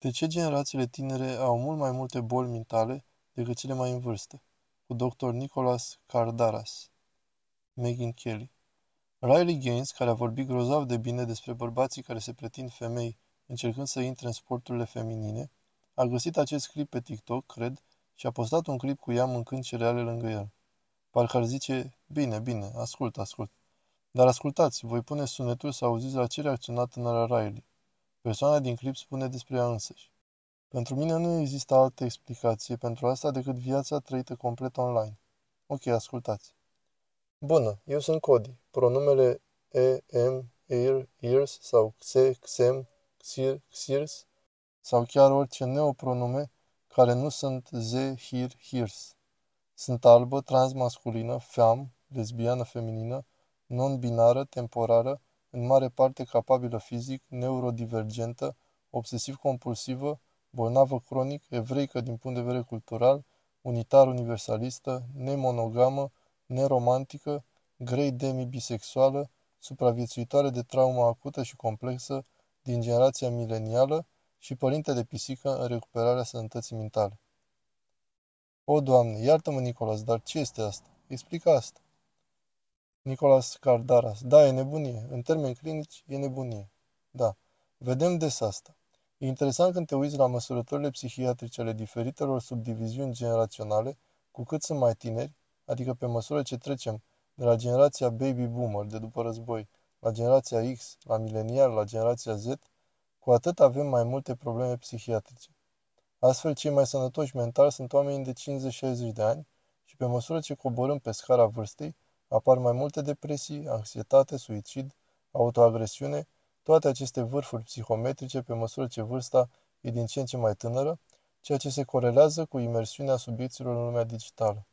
De ce generațiile tinere au mult mai multe boli mentale decât cele mai în vârstă? Cu dr. Nicholas Kardaras. Megan Kelly. Riley Gaines, care a vorbit grozav de bine despre bărbații care se pretind femei încercând să intre în sporturile feminine, a găsit acest clip pe TikTok, cred, și a postat un clip cu ea mâncând cereale lângă el. Parcă ar zice, bine, bine, ascult, ascult. Dar ascultați, voi pune sunetul să auziți la ce reacționa tânăra Riley. Persoana din clip spune despre ea însăși. Pentru mine nu există altă explicație pentru asta decât viața trăită complet online. Ok, ascultați. Bună, eu sunt Cody. Pronumele e, em, ear, ears sau xe, xem, xir, xirs sau chiar orice neopronume care nu sunt ze, hir, hirs. Sunt albă, transmasculină, fem, lesbiană feminină, non-binară, temporară, în mare parte capabilă fizic, neurodivergentă, obsesiv-compulsivă, bolnavă cronic, evreică din punct de vedere cultural, unitar-universalistă, nemonogamă, neromantică, grei demi-bisexuală, supraviețuitoare de traumă acută și complexă din generația milenială și părinte de pisică în recuperarea sănătății mentale. O, Doamne, iartă-mă, Nicolas, dar ce este asta? Explică asta. Nicolas Cardaras. Da, e nebunie. În termeni clinici, e nebunie. Da. Vedem des asta. E interesant când te uiți la măsurătorile psihiatrice ale diferitelor subdiviziuni generaționale, cu cât sunt mai tineri, adică pe măsură ce trecem de la generația baby boomer de după război, la generația X, la milenial, la generația Z, cu atât avem mai multe probleme psihiatrice. Astfel, cei mai sănătoși mental sunt oamenii de 50-60 de ani și pe măsură ce coborâm pe scara vârstei, apar mai multe depresii, anxietate, suicid, autoagresiune, toate aceste vârfuri psihometrice pe măsură ce vârsta e din ce în ce mai tânără, ceea ce se corelează cu imersiunea subiecților în lumea digitală.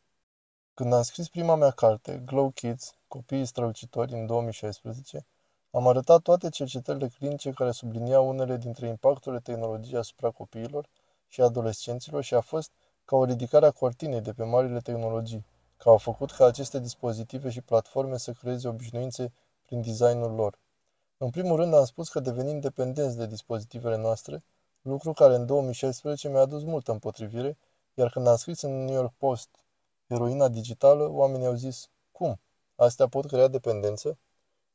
Când am scris prima mea carte, Glow Kids, Copiii strălucitori, în 2016, am arătat toate cercetările clinice care subliniau unele dintre impacturile tehnologiei asupra copiilor și adolescenților și a fost ca o ridicare a cortinei de pe marile tehnologii, că au făcut ca aceste dispozitive și platforme să creeze obișnuințe prin designul lor. În primul rând am spus că devenim dependenți de dispozitivele noastre, lucru care în 2016 mi-a adus multă împotrivire, iar când am scris în New York Post heroina digitală, oamenii au zis, cum? Astea pot crea dependență?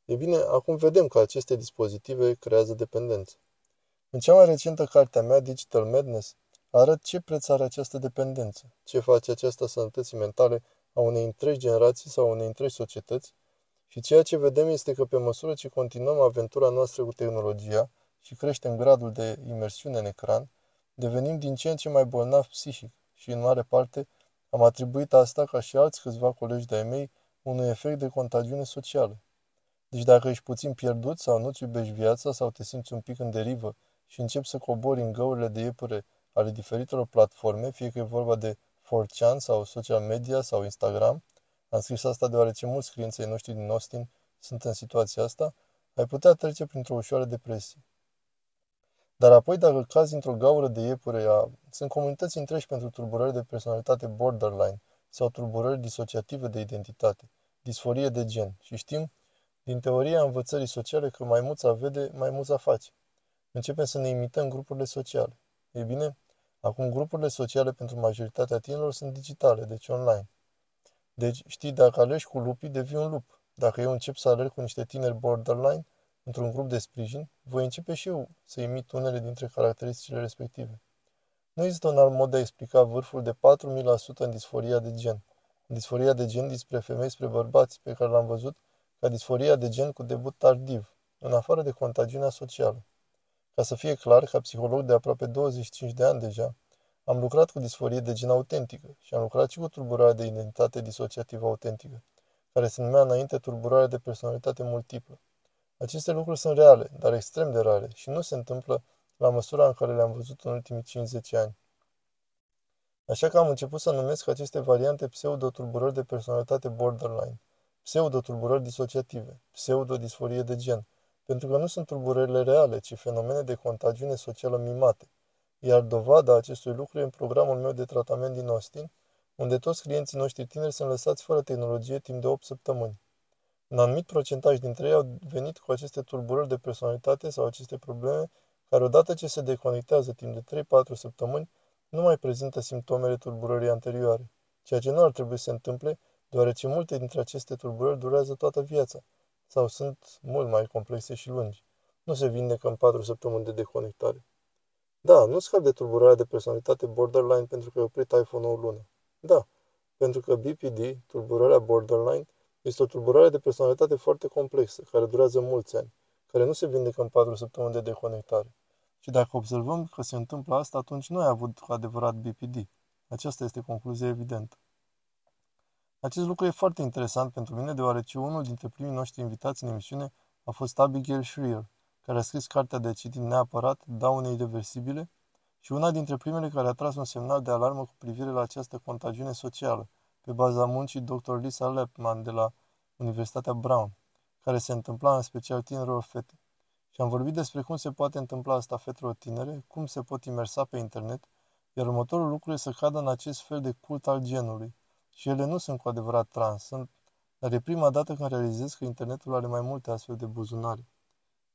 E bine, acum vedem că aceste dispozitive creează dependență. În cea mai recentă carte a mea, Digital Madness, arăt ce preț are această dependență, ce face această sănătății mentale a unei întregi generații sau a unei întregi societăți și ceea ce vedem este că pe măsură ce continuăm aventura noastră cu tehnologia și creștem gradul de imersiune în ecran, devenim din ce în ce mai bolnavi psihic și, în mare parte, am atribuit asta, ca și alți câțiva colegi de-ai mei, unui efect de contagiune socială. Deci dacă ești puțin pierdut sau nu-ți iubești viața sau te simți un pic în derivă și începi să cobori în găurile de iepure ale diferitelor platforme, fie că e vorba de 4chan sau social media sau Instagram, am scris asta deoarece mulți clienții noștri din Austin sunt în situația asta, ai putea trece printr-o ușoară depresie. Dar apoi, dacă cazi într-o gaură de iepure, a... sunt comunități întregi pentru tulburări de personalitate borderline sau tulburări disociative de identitate, disforie de gen. Și știm, din teoria învățării sociale, că maimuța vede, maimuța face. Începem să ne imităm grupurile sociale. Ei bine, acum grupurile sociale pentru majoritatea tinerilor sunt digitale, deci online. Deci, știi, dacă alergi cu lupii, devii un lup. Dacă eu încep să alerg cu niște tineri borderline, într-un grup de sprijin, voi începe și eu să imit unele dintre caracteristicile respective. Nu există un alt mod de a explica vârful de 4000% în disforia de gen. În disforia de gen despre femei spre bărbați, pe care l-am văzut ca disforia de gen cu debut tardiv, în afară de contagiunea socială. Ca să fie clar, ca psiholog de aproape 25 de ani deja, am lucrat cu disforie de gen autentică și am lucrat și cu tulburarea de identitate disociativă autentică, care se numea înainte tulburarea de personalitate multiplă. Aceste lucruri sunt reale, dar extrem de rare și nu se întâmplă la măsura în care le-am văzut în ultimii 50 ani. Așa că am început să numesc aceste variante pseudo-tulburări de personalitate borderline, pseudo-tulburări disociative, pseudo-disforie de gen, pentru că nu sunt tulburările reale, ci fenomene de contagiune socială mimate. Iar dovada acestui lucru e în programul meu de tratament din Austin, unde toți clienții noștri tineri sunt lăsați fără tehnologie timp de 8 săptămâni. Un anumit procentaj dintre ei au venit cu aceste tulburări de personalitate sau aceste probleme care odată ce se deconectează timp de 3-4 săptămâni, nu mai prezintă simptomele tulburării anterioare, ceea ce nu ar trebui să se întâmple, deoarece multe dintre aceste tulburări durează toată viața sau sunt mult mai complexe și lungi. Nu se vindecă în 4 săptămâni de deconectare. Da, nu scap de tulburarea de personalitate borderline pentru că ai oprit iPhone-ul o lună. Da, pentru că BPD, tulburarea borderline, este o tulburare de personalitate foarte complexă, care durează mulți ani, care nu se vindecă în 4 săptămâni de deconectare. Și dacă observăm că se întâmplă asta, atunci nu ai avut cu adevărat BPD. Aceasta este concluzia evidentă. Acest lucru e foarte interesant pentru mine, deoarece unul dintre primii noștri invitați în emisiune a fost Abigail Shrier, care a scris cartea de citit neapărat, Daune irreversibile, și una dintre primele care a tras un semnal de alarmă cu privire la această contagiune socială, pe baza muncii dr. Lisa Lepman de la Universitatea Brown, care se întâmpla în special tinerilor fete. Și am vorbit despre cum se poate întâmpla asta fetelor tinere, cum se pot imersa pe internet, iar următorul lucru este să cadă în acest fel de cult al genului. Și ele nu sunt cu adevărat trans, sunt, dar e prima dată când realizez că internetul are mai multe astfel de buzunare.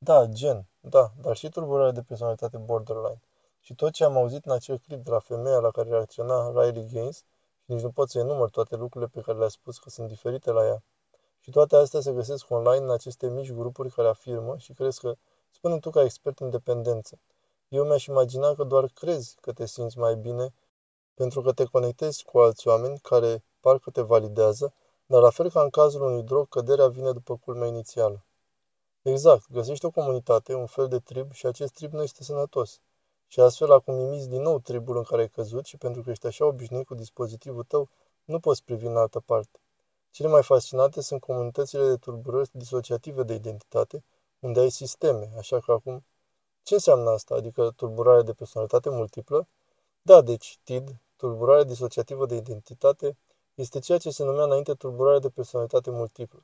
Da, gen, da, dar și tulburare de personalitate borderline. Și tot ce am auzit în acel clip de la femeia la care reacționa Riley Gaines, și nici nu pot să enumăr toate lucrurile pe care le-a spus că sunt diferite la ea. Și toate astea se găsesc online în aceste mici grupuri care afirmă și crezi că, spune tu ca expert în dependență. Eu mi-aș imagina că doar crezi că te simți mai bine pentru că te conectezi cu alți oameni care parcă te validează, dar la fel ca în cazul unui drog, căderea vine după culmea inițială. Exact, găsești o comunitate, un fel de trib și acest trib nu este sănătos. Și astfel acum imiți din nou tribul în care ai căzut și pentru că ești așa obișnuit cu dispozitivul tău, nu poți privi în altă parte. Cele mai fascinante sunt comunitățile de tulburări disociative de identitate, unde ai sisteme, așa că acum... Ce înseamnă asta? Adică tulburare de personalitate multiplă? Da, deci TID, tulburare disociativă de identitate, este ceea ce se numea înainte tulburare de personalitate multiplă.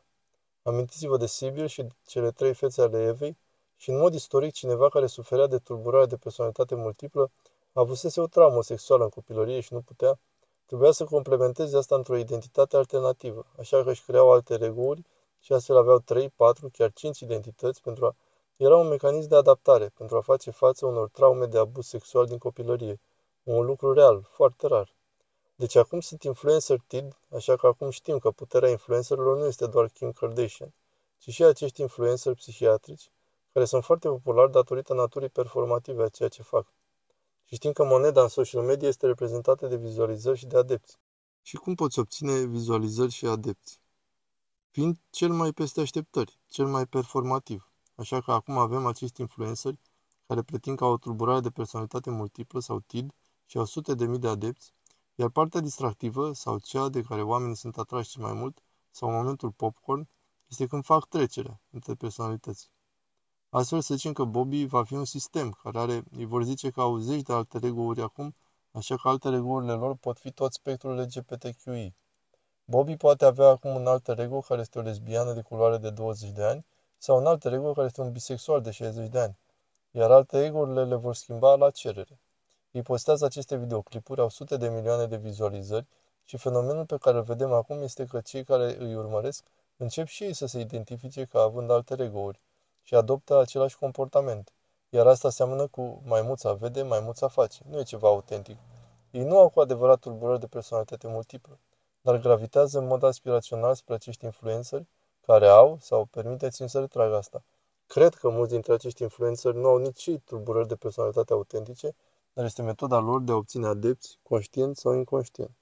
Amintiți-vă de Sibyl și cele trei fețe ale Evei și în mod istoric cineva care suferea de tulburare de personalitate multiplă avusese o traumă sexuală în copilărie și nu putea, trebuia să complementeze asta într-o identitate alternativă, așa că își creau alte reguli și astfel aveau 3, 4, chiar 5 identități pentru a... Era un mecanism de adaptare pentru a face față unor traume de abuz sexual din copilărie. Un lucru real, foarte rar. Deci acum sunt influencer tid, așa că acum știm că puterea influencerilor nu este doar Kim Kardashian, ci și acești influenceri psihiatrici, care sunt foarte populari datorită naturii performative a ceea ce fac. Și știm că moneda în social media este reprezentată de vizualizări și de adepți. Și cum poți obține vizualizări și adepți? Fiind cel mai peste așteptări, cel mai performativ. Așa că acum avem acești influenceri care pretind că au o tulburare de personalitate multiplă sau TID și au sute de mii de adepți, iar partea distractivă, sau cea de care oamenii sunt atrași cel mai mult, sau momentul popcorn, este când fac trecerea între personalități. Astfel să zicem că Bobby va fi un sistem care are, îi vor zice că au zeci de alte uri acum, așa că alte urile lor pot fi tot spectrul LGBTQI. Bobby poate avea acum un alt ego care este o lesbiană de culoare de 20 de ani sau un alt ego care este un bisexual de 60 de ani, iar alte ego-urile le vor schimba la cerere. Ei postează aceste videoclipuri, au sute de milioane de vizualizări și fenomenul pe care îl vedem acum este că cei care îi urmăresc încep și ei să se identifice ca având alte uri și adoptă același comportament. Iar asta seamănă cu maimuța vede, maimuța face. Nu e ceva autentic. Ei nu au cu adevărat tulburări de personalitate multiplă, dar gravitează în mod aspirațional spre acești influenceri care au, sau permiteți-mi să retrag asta, Cred că mulți dintre acești influenceri nu au nici tulburări de personalitate autentice, dar este metoda lor de a obține adepți, conștient sau inconștient.